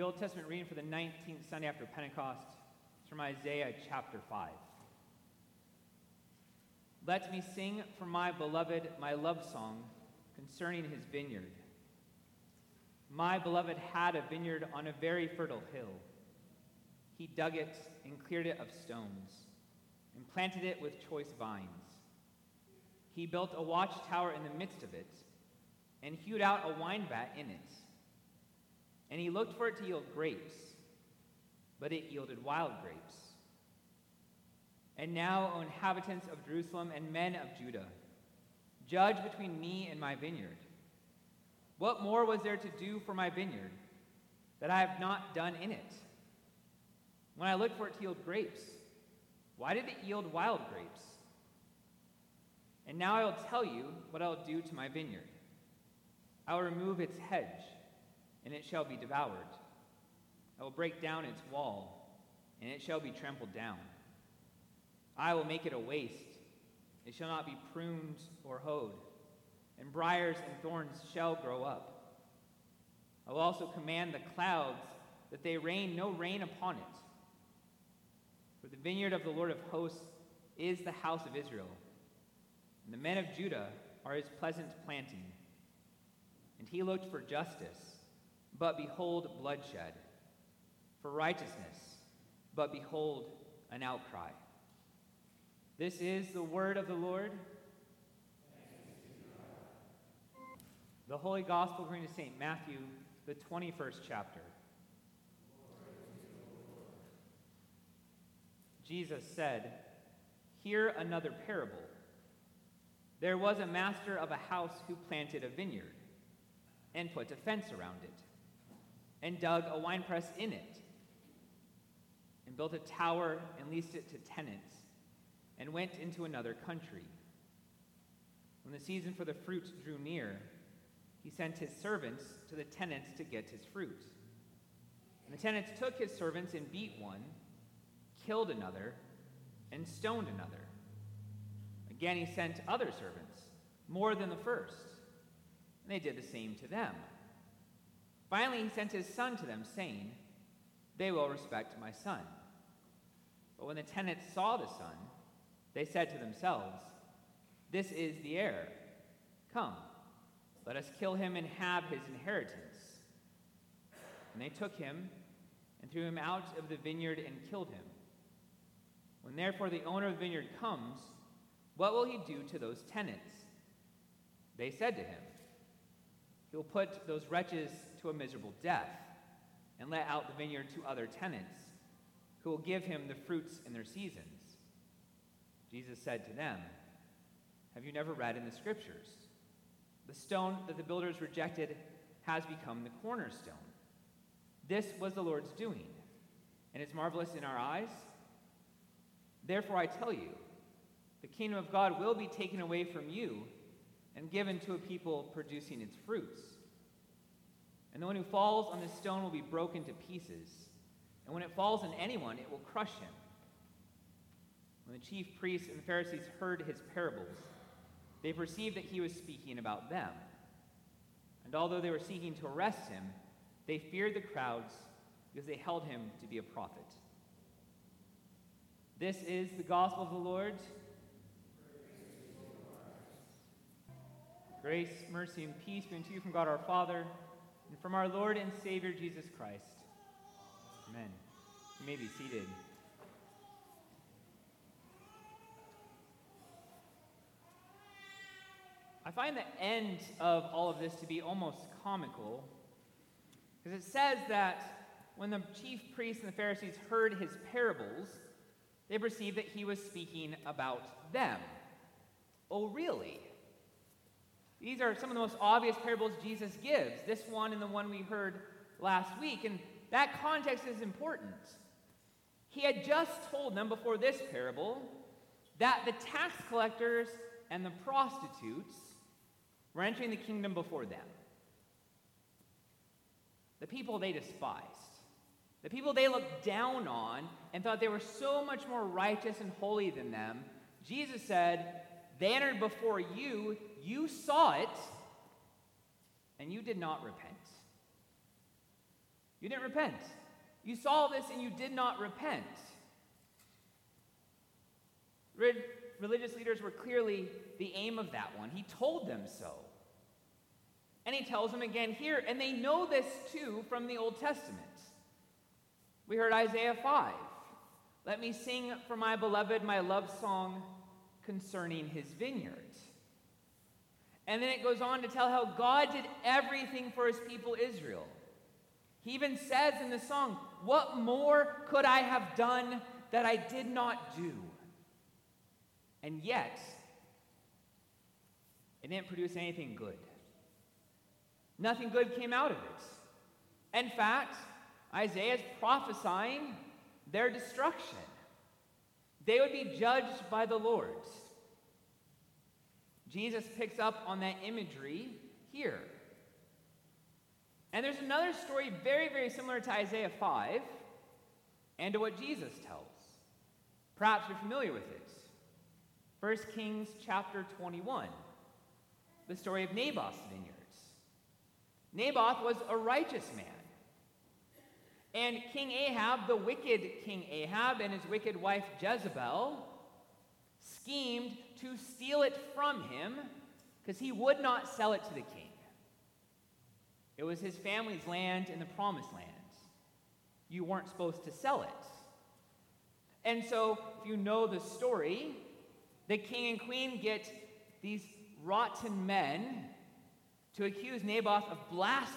The Old Testament reading for the 19th Sunday after Pentecost is from Isaiah chapter 5. Let me sing for my beloved my love song concerning his vineyard. My beloved had a vineyard on a very fertile hill. He dug it and cleared it of stones and planted it with choice vines. He built a watchtower in the midst of it and hewed out a wine vat in it. And he looked for it to yield grapes, but it yielded wild grapes. And now, O inhabitants of Jerusalem and men of Judah, judge between me and my vineyard. What more was there to do for my vineyard that I have not done in it? When I looked for it to yield grapes, why did it yield wild grapes? And now I will tell you what I will do to my vineyard. I will remove its hedge, and it shall be devoured. I will break down its wall, and it shall be trampled down. I will make it a waste. It shall not be pruned or hoed, and briars and thorns shall grow up. I will also command the clouds that they rain no rain upon it. For the vineyard of the Lord of hosts is the house of Israel, and the men of Judah are his pleasant planting. And he looked for justice, but behold, bloodshed, for righteousness, but behold, an outcry. This is the word of the Lord. The Holy Gospel according to St. Matthew, the 21st chapter. Jesus said, Hear another parable. There was a master of a house who planted a vineyard and put a fence around it and dug a winepress in it and built a tower and leased it to tenants and went into another country. When the season for the fruit drew near, he sent his servants to the tenants to get his fruit. And the tenants took his servants and beat one killed another, and stoned another. Again, he sent other servants, more than the first, and they did the same to them. Finally, he sent his son to them, saying, They will respect my son. But when the tenants saw the son, they said to themselves, This is the heir. Come, let us kill him and have his inheritance. And they took him and threw him out of the vineyard and killed him. When therefore the owner of the vineyard comes, what will he do to those tenants? They said to him, He will put those wretches to a miserable death and let out the vineyard to other tenants, who will give him the fruits in their seasons. Jesus said to them, Have you never read in the scriptures? The stone that the builders rejected has become the cornerstone. This was the Lord's doing, and it's marvelous in our eyes. Therefore, I tell you, the kingdom of God will be taken away from you and given to a people producing its fruits. And the one who falls on this stone will be broken to pieces. And when it falls on anyone, it will crush him. When the chief priests and the Pharisees heard his parables, they perceived that he was speaking about them. And although they were seeking to arrest him, they feared the crowds because they held him to be a prophet. This is the gospel of the Lord. Grace, mercy, and peace be unto you from God our Father and from our Lord and Savior Jesus Christ. Amen. You may be seated. I find the end of all of this to be almost comical because it says that when the chief priests and the Pharisees heard his parables, they perceived that he was speaking about them. Oh, really? These are some of the most obvious parables Jesus gives, this one and the one we heard last week. And that context is important. He had just told them before this parable that the tax collectors and the prostitutes were entering the kingdom before them. The people they despised. The people they looked down on and thought they were so much more righteous and holy than them, Jesus said, They entered before you, you saw it, and you did not repent. You didn't repent. You saw this and you did not repent. religious leaders were clearly the aim of that one. He told them so. And he tells them again here, and they know this too from the Old Testament. We heard Isaiah 5. Let me sing for my beloved my love song concerning his vineyard. And then it goes on to tell how God did everything for his people Israel. He even says in the song, What more could I have done that I did not do? And yet, it didn't produce anything good. Nothing good came out of it. In fact, Isaiah is prophesying their destruction. They would be judged by the Lord. Jesus picks up on that imagery here. And there's another story very, very similar to Isaiah 5 and to what Jesus tells. Perhaps you're familiar with it. 1 Kings chapter 21, the story of Naboth's vineyards. Naboth was a righteous man. And King Ahab, the wicked King Ahab, and his wicked wife Jezebel schemed to steal it from him because he would not sell it to the king. It was his family's land in the promised land. You weren't supposed to sell it. And so, if you know the story, the king and queen get these rotten men to accuse Naboth of blasphemy.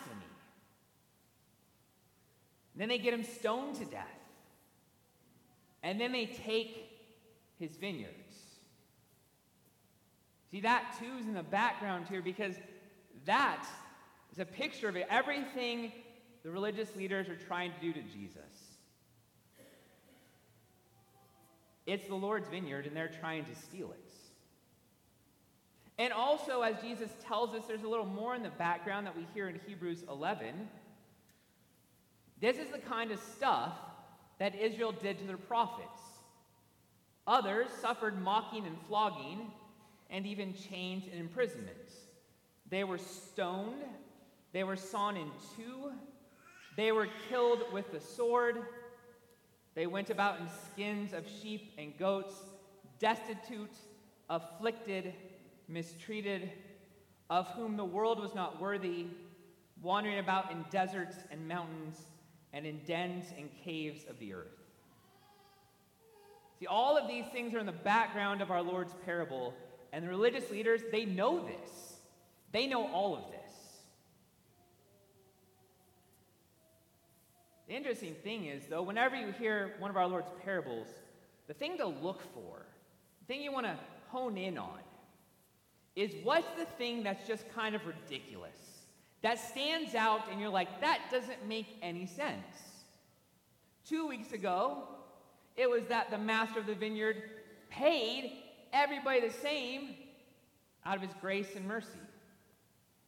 then they get him stoned to death. And then they take his vineyards. See, that too is in the background here because that is a picture of everything the religious leaders are trying to do to Jesus. It's the Lord's vineyard, and they're trying to steal it. And also, as Jesus tells us, there's a little more in the background that we hear in Hebrews 11. This is the kind of stuff that Israel did to their prophets. Others suffered mocking and flogging, and even chains and imprisonment. They were stoned, they were sawn in two, they were killed with the sword. They went about in skins of sheep and goats, destitute, afflicted, mistreated, of whom the world was not worthy, wandering about in deserts and mountains and in dens and caves of the earth. See, all of these things are in the background of our Lord's parable, and the religious leaders, they know this. They know all of this. The interesting thing is, though, whenever you hear one of our Lord's parables, the thing to look for, the thing you want to hone in on, is what's the thing that's just kind of ridiculous? That stands out and you're like, that doesn't make any sense. Two weeks ago, it was that the master of the vineyard paid everybody the same out of his grace and mercy.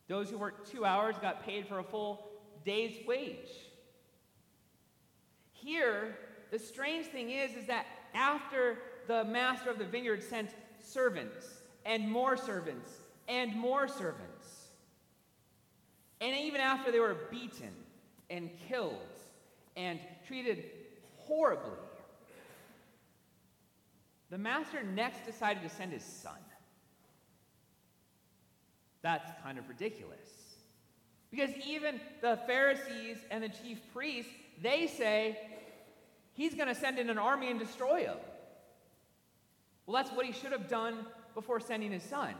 Those who worked two hours got paid for a full day's wage. Here, the strange thing is, is that after the master of the vineyard sent servants and more servants and more servants. And even after they were beaten and killed and treated horribly, the master next decided to send his son. That's kind of ridiculous. Because even the Pharisees and the chief priests, they say he's going to send in an army and destroy him. Well, that's what he should have done before sending his son.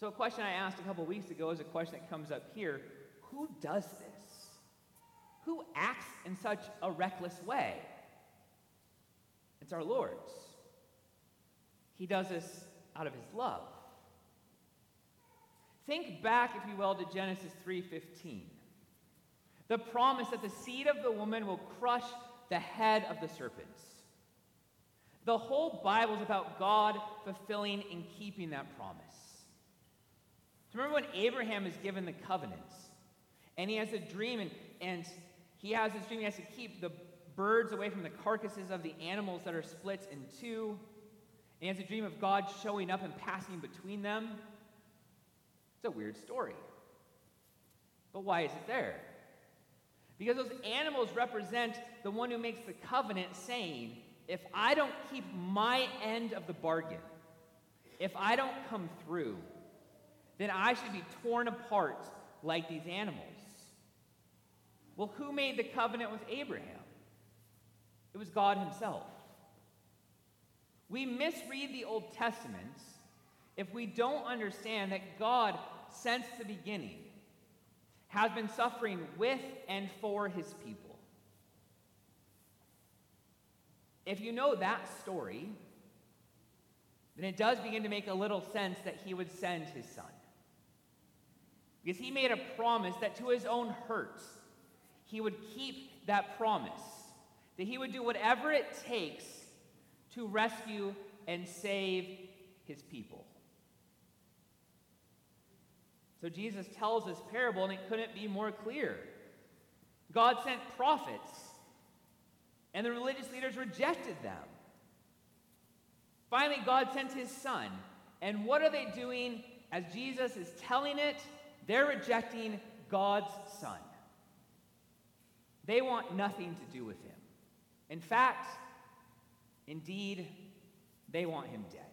So, a question I asked a couple weeks ago is a question that comes up here Who does this? Who acts in such a reckless way? It's our Lord's. He does this out of his love. Think back, if you will, to Genesis 3:15. The promise that the seed of the woman will crush the head of the serpents. The whole Bible is about God fulfilling and keeping that promise. remember when Abraham is given the covenants and he has a dream and, and he has this dream he has to keep the birds away from the carcasses of the animals that are split in two. And he has a dream of God showing up and passing between them. It's a weird story. But why is it there? Because those animals represent the one who makes the covenant, saying, if I don't keep my end of the bargain, if I don't come through, then I should be torn apart like these animals. Well, who made the covenant with Abraham? It was God Himself. We misread the Old Testament if we don't understand that God, since the beginning, has been suffering with and for His people. If you know that story, then it does begin to make a little sense that He would send His Son. Because He made a promise that to His own hurt, He would keep that promise that he would do whatever it takes to rescue and save his people. So Jesus tells this parable, and it couldn't be more clear. God sent prophets, and the religious leaders rejected them. Finally, God sent his son. And what are they doing as Jesus is telling it? They're rejecting God's son. They want nothing to do with him. In fact, indeed, they want him dead.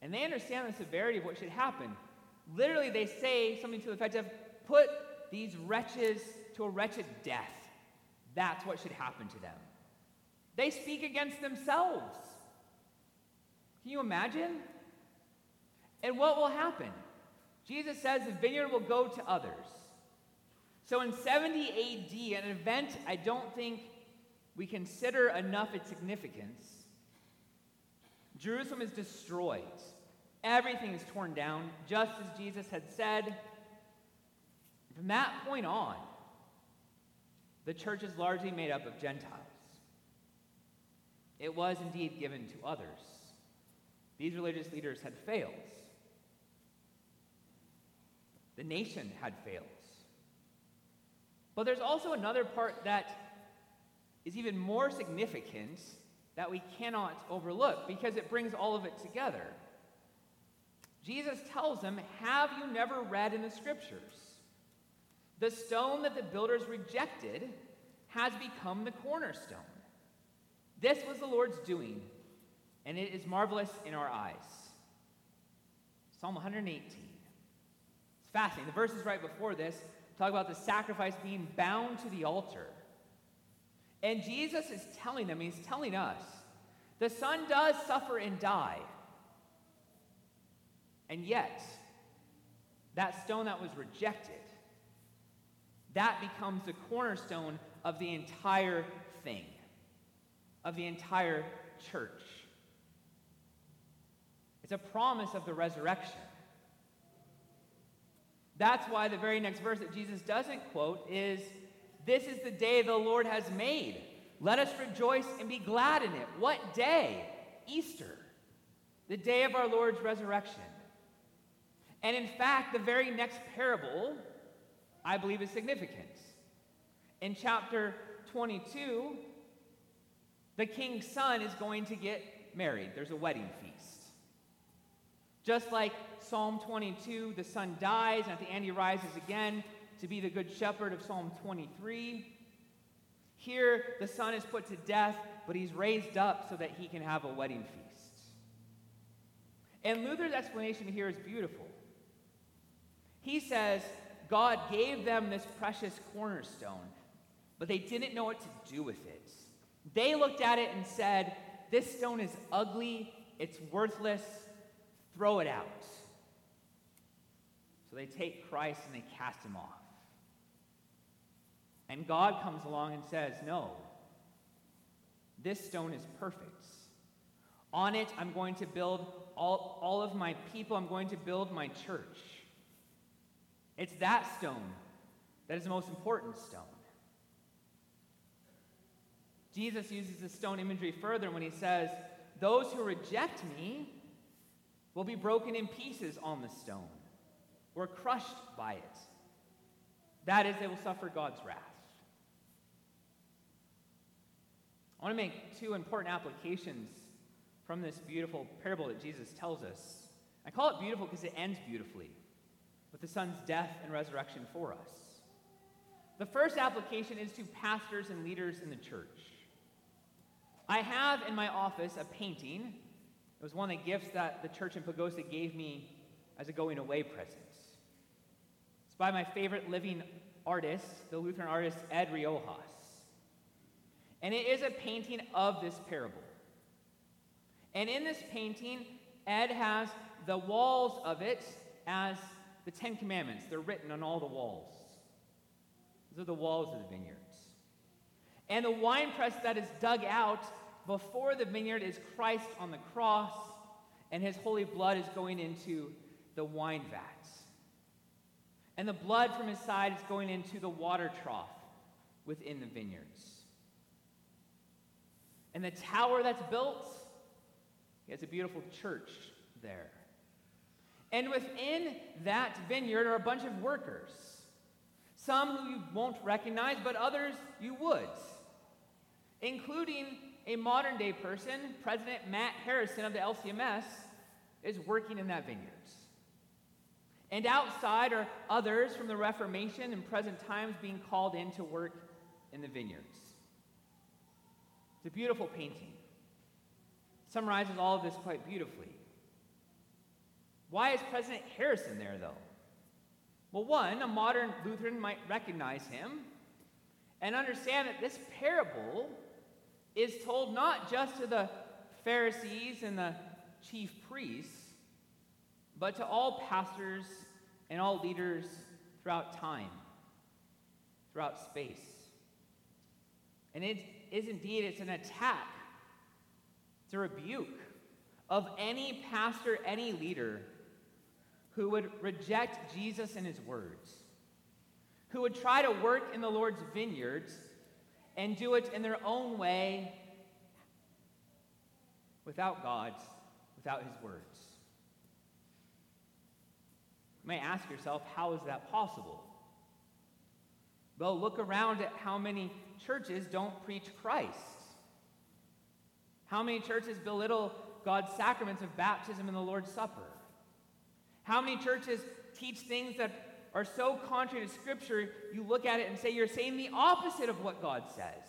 And they understand the severity of what should happen. Literally, they say something to the effect of, put these wretches to a wretched death. That's what should happen to them. They speak against themselves. Can you imagine? And what will happen? Jesus says the vineyard will go to others. So in 70 AD, an event I don't think we consider enough its significance, Jerusalem is destroyed. Everything is torn down, just as Jesus had said. From that point on, the church is largely made up of Gentiles. It was indeed given to others. These religious leaders had failed. The nation had failed. But there's also another part that is even more significant that we cannot overlook because it brings all of it together. Jesus tells them, Have you never read in the scriptures? The stone that the builders rejected has become the cornerstone. This was the Lord's doing, and it is marvelous in our eyes. Psalm 118. It's fascinating. The verses right before this talk about the sacrifice being bound to the altar. And Jesus is telling them, he's telling us, the Son does suffer and die. And yet, that stone that was rejected, that becomes the cornerstone of the entire thing, of the entire church. It's a promise of the resurrection. That's why the very next verse that Jesus doesn't quote is This is the day the Lord has made. Let us rejoice and be glad in it. What day? Easter, the day of our Lord's resurrection. And in fact, the very next parable, I believe, is significant. In chapter 22, the king's son is going to get married. There's a wedding feast. Just like Psalm 22, the son dies, and at the end he rises again to be the good shepherd of Psalm 23. Here, the son is put to death, but he's raised up so that he can have a wedding feast. And Luther's explanation here is beautiful. He says, God gave them this precious cornerstone, but they didn't know what to do with it. They looked at it and said, This stone is ugly, it's worthless, throw it out. So they take Christ and they cast him off. And God comes along and says, No, this stone is perfect. On it, I'm going to build all, all of my people, I'm going to build my church. It's that stone that is the most important stone. Jesus uses the stone imagery further when he says, Those who reject me will be broken in pieces on the stone or crushed by it. That is, they will suffer God's wrath. I want to make two important applications from this beautiful parable that Jesus tells us I call it beautiful because it ends beautifully with the Son's death and resurrection for us. The first application is to pastors and leaders in the church. I have in my office a painting. It was one of the gifts that the church in Pagosa gave me as a going away present. It's by my favorite living artist, the Lutheran artist Ed Riojas. And it is a painting of this parable. And in this painting, Ed has the walls of it as the Ten Commandments. They're written on all the walls. Those are the walls of the vineyards. And the winepress that is dug out before the vineyard is Christ on the cross, and his holy blood is going into the wine vats. And the blood from his side is going into the water trough within the vineyards. And the tower that's built, he has a beautiful church there. And within that vineyard are a bunch of workers. Some who you won't recognize, but others you would, including a modern day person, President Matt Harrison of the LCMS, is working in that vineyard. And outside are others from the Reformation and present times being called in to work in the vineyards. It's a beautiful painting. It summarizes all of this quite beautifully. Why is President Harrison there, though? Well, one, a modern Lutheran might recognize him and understand that this parable is told not just to the Pharisees and the chief priests, but to all pastors and all leaders throughout time, throughout space. And it is indeed, it's an attack, it's a rebuke of any pastor, any leader who would reject Jesus and his words, who would try to work in the Lord's vineyards and do it in their own way without God's, without his words. You may ask yourself, how is that possible? Well, look around at how many churches don't preach Christ. How many churches belittle God's sacraments of baptism and the Lord's Supper? How many churches teach things that are so contrary to Scripture, you look at it and say you're saying the opposite of what God says?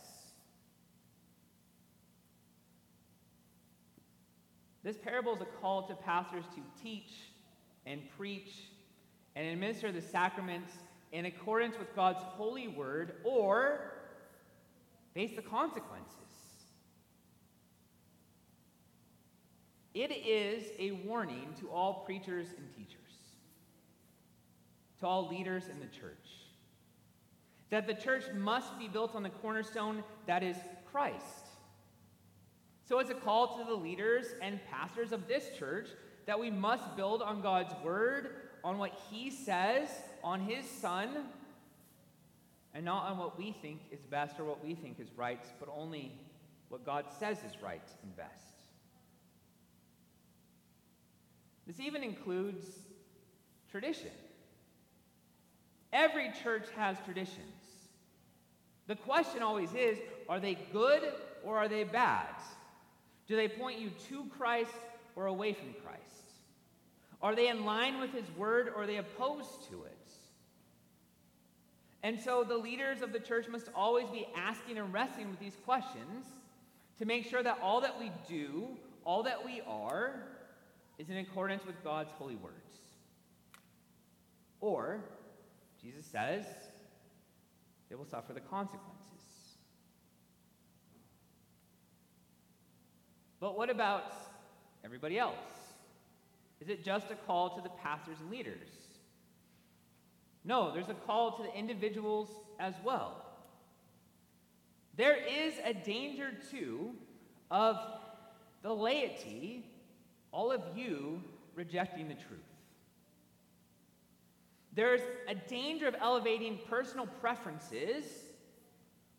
This parable is a call to pastors to teach and preach and administer the sacraments in accordance with God's holy word or face the consequences. It is a warning to all preachers and teachers, to all leaders in the church, that the church must be built on the cornerstone that is Christ. So it's a call to the leaders and pastors of this church that we must build on God's word on what he says, on his son, and not on what we think is best or what we think is right, but only what God says is right and best. This even includes tradition. Every church has traditions. The question always is are they good or are they bad? Do they point you to Christ or away from Christ? Are they in line with his word or are they opposed to it? And so the leaders of the church must always be asking and wrestling with these questions to make sure that all that we do, all that we are, is in accordance with God's holy words. Or, Jesus says, they will suffer the consequences. But what about everybody else? Is it just a call to the pastors and leaders? No, there's a call to the individuals as well. There is a danger, too, of the laity, all of you, rejecting the truth. There's a danger of elevating personal preferences,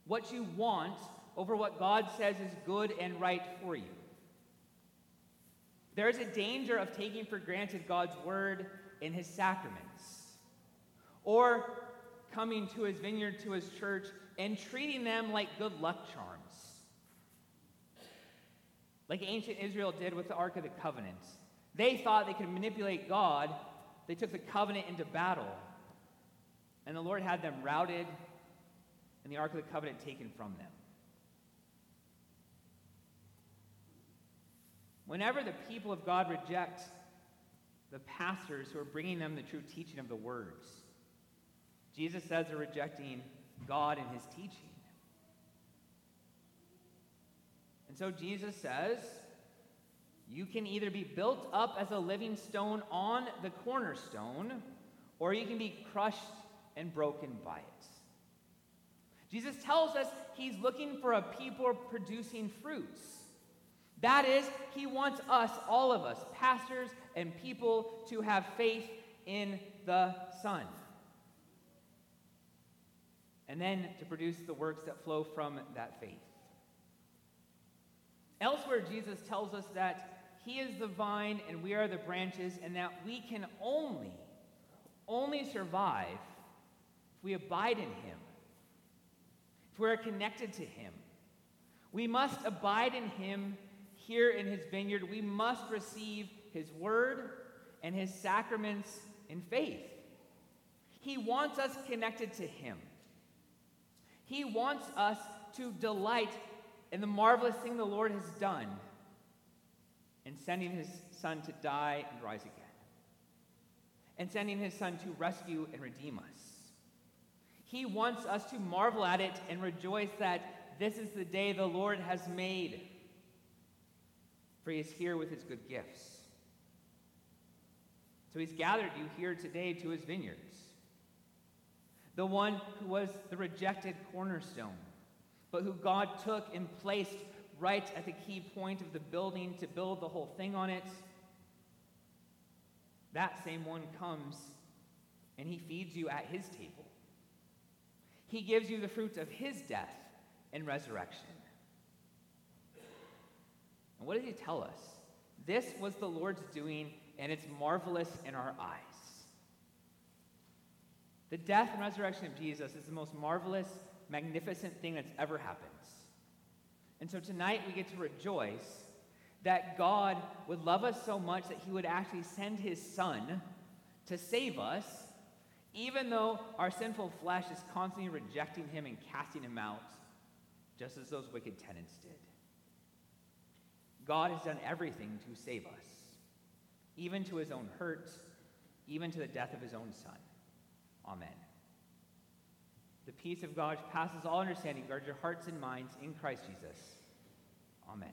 what you want, over what God says is good and right for you. There is a danger of taking for granted God's word in his sacraments, or coming to his vineyard, to his church, and treating them like good luck charms. Like ancient Israel did with the Ark of the Covenant. They thought they could manipulate God. They took the covenant into battle. And the Lord had them routed and the Ark of the Covenant taken from them. Whenever the people of God reject the pastors who are bringing them the true teaching of the words, Jesus says they're rejecting God and his teaching. And so Jesus says, you can either be built up as a living stone on the cornerstone, or you can be crushed and broken by it. Jesus tells us he's looking for a people producing fruits. That is, he wants us, all of us, pastors and people, to have faith in the Son. And then to produce the works that flow from that faith. Elsewhere, Jesus tells us that he is the vine and we are the branches, and that we can only, only survive if we abide in him, if we're connected to him. We must abide in him here in his vineyard. We must receive his word and his sacraments in faith. He wants us connected to him. He wants us to delight in the marvelous thing the Lord has done in sending his son to die and rise again, and sending his son to rescue and redeem us. He wants us to marvel at it and rejoice that this is the day the Lord has made, for he is here with his good gifts. So he's gathered you here today to his vineyards. The one who was the rejected cornerstone, but who God took and placed right at the key point of the building to build the whole thing on it. That same one comes and he feeds you at his table. He gives you the fruits of his death and resurrection. And what does he tell us? This was the Lord's doing, and it's marvelous in our eyes. The death and resurrection of Jesus is the most marvelous, magnificent thing that's ever happened. And so tonight we get to rejoice that God would love us so much that he would actually send his son to save us, even though our sinful flesh is constantly rejecting him and casting him out, just as those wicked tenants did. God has done everything to save us, even to his own hurt, even to the death of his own son. Amen. The peace of God passes all understanding. Guard your hearts and minds in Christ Jesus. Amen.